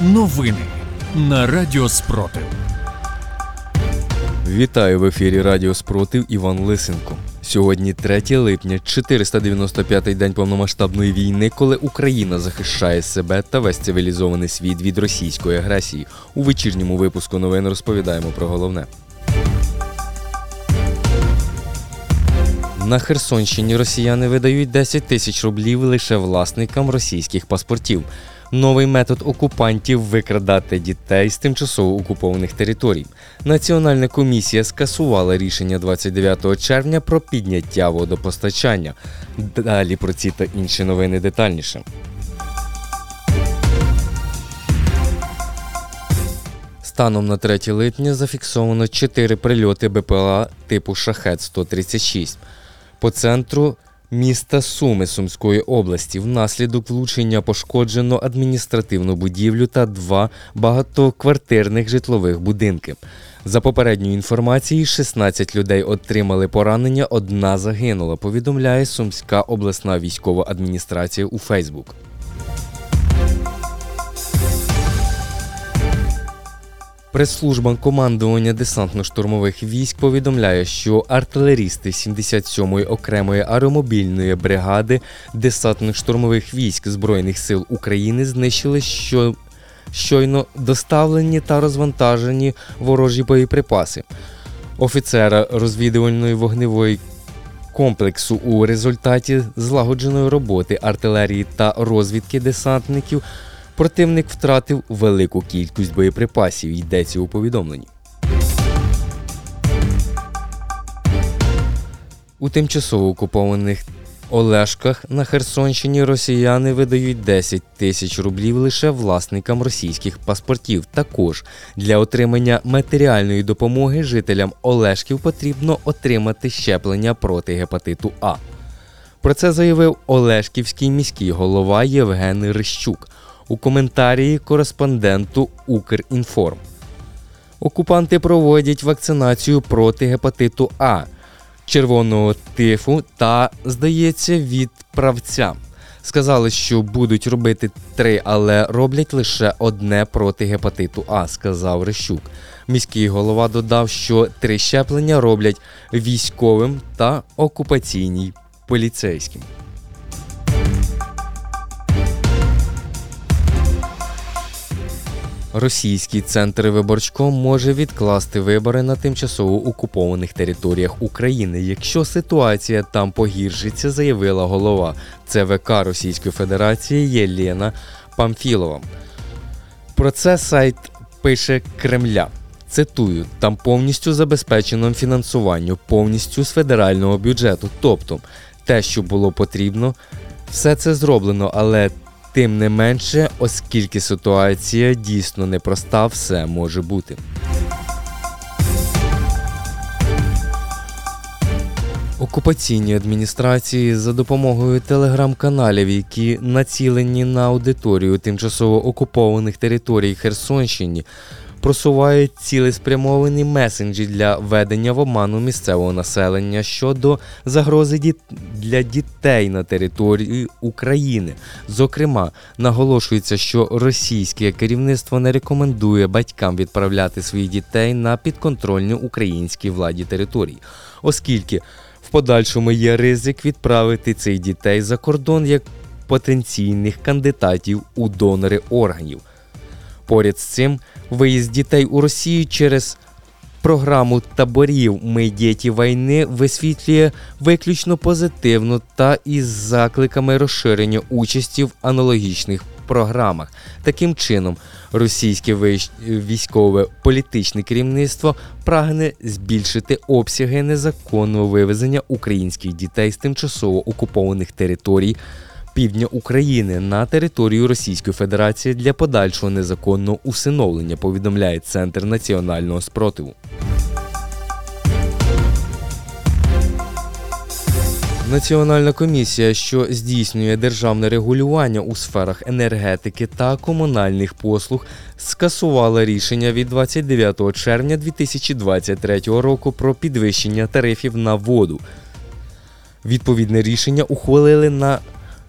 Новини на Радіо Спротив. Вітаю в ефірі Радіо Спротив Іван Лисенко. Сьогодні 3 липня, 495-й день повномасштабної війни, коли Україна захищає себе та весь цивілізований світ від російської агресії. У вечірньому випуску новин розповідаємо про головне. На Херсонщині росіяни видають 10 тисяч рублів лише власникам російських паспортів. Новий метод окупантів викрадати дітей з тимчасово окупованих територій. Національна комісія скасувала рішення 29 червня про підняття водопостачання. Далі про ці та інші новини детальніше. Станом на 3 липня зафіксовано 4 прильоти БПЛА типу Шахет-136 по центру міста Суми Сумської області. Внаслідок влучення пошкоджено адміністративну будівлю та два багатоквартирних житлових будинки. За попередньою інформацією, 16 людей отримали поранення, одна загинула. Повідомляє Сумська обласна військова адміністрація у Фейсбук. Прес-служба командування десантно-штурмових військ повідомляє, що артилерісти 77-ї окремої аеромобільної бригади десантно-штурмових військ Збройних сил України знищили що... щойно доставлені та розвантажені ворожі боєприпаси. Офіцера розвідувальної вогневої комплексу у результаті злагодженої роботи артилерії та розвідки десантників. Противник втратив велику кількість боєприпасів, йдеться у повідомленні. У тимчасово окупованих Олешках на Херсонщині росіяни видають 10 тисяч рублів лише власникам російських паспортів. Також для отримання матеріальної допомоги жителям Олешків потрібно отримати щеплення проти гепатиту А. Про це заявив Олешківський міський голова Євген Рищук у коментарі кореспонденту Укрінформ. Окупанти проводять вакцинацію проти гепатиту А, червоного тифу та, здається, від правця. Сказали, що будуть робити три, але роблять лише одне проти гепатиту А, сказав Рищук. Міський голова додав, що три щеплення роблять військовим та окупаційній поліцейським. Російський центр виборчком може відкласти вибори на тимчасово окупованих територіях України, якщо ситуація там погіршиться, заявила голова ЦВК Російської Федерації Єлена Памфілова. Про це сайт пише Кремля. Цитую, там повністю забезпечено фінансування, повністю з федерального бюджету. Тобто, те, що було потрібно, все це зроблено, але Тим не менше, оскільки ситуація дійсно непроста, все може бути. Окупаційні адміністрації за допомогою телеграм-каналів, які націлені на аудиторію тимчасово окупованих територій Херсонщини, просувають цілеспрямовані месенджі для ведення в оману місцевого населення щодо загрози для дітей на території України. Зокрема, наголошується, що російське керівництво не рекомендує батькам відправляти своїх дітей на підконтрольні українській владі території, оскільки в подальшому є ризик відправити цих дітей за кордон як потенційних кандидатів у донори органів. Поряд з цим виїзд дітей у Росію через програму таборів «Ми діти війни висвітлює виключно позитивно та із закликами розширення участі в аналогічних програмах. Таким чином, російське військове політичне керівництво прагне збільшити обсяги незаконного вивезення українських дітей з тимчасово окупованих територій півдня України на територію Російської Федерації для подальшого незаконного усиновлення, повідомляє Центр національного спротиву. Національна комісія, що здійснює державне регулювання у сферах енергетики та комунальних послуг, скасувала рішення від 29 червня 2023 року про підвищення тарифів на воду. Відповідне рішення ухвалили на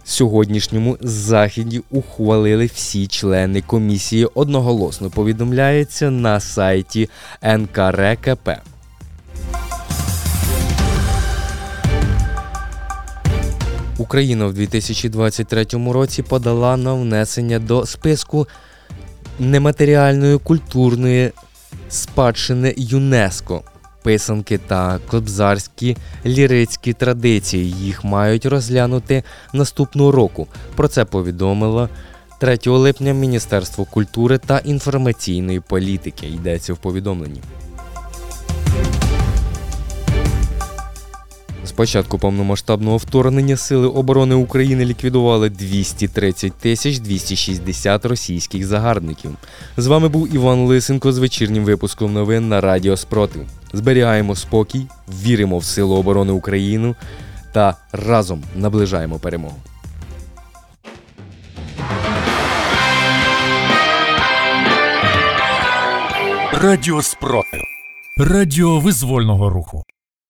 Сьогоднішньому заході ухвалили всі члени комісії одноголосно повідомляється на сайті НКРКП. Україна в 2023 році подала на внесення до списку нематеріальної культурної спадщини ЮНЕСКО. Писанки та кобзарські лірицькі традиції їх мають розглянути наступного року. Про це повідомила 3 липня Міністерство культури та інформаційної політики. Йдеться в повідомленні. З початку повномасштабного вторгнення Сили оборони України ліквідували 230 тисяч 260 російських загарбників. З вами був Іван Лисенко з вечірнім випуском новин на Радіо Спротив. Зберігаємо спокій, віримо в Силу оборони України та разом наближаємо перемогу. Радіо Спротив. Радіо визвольного руху.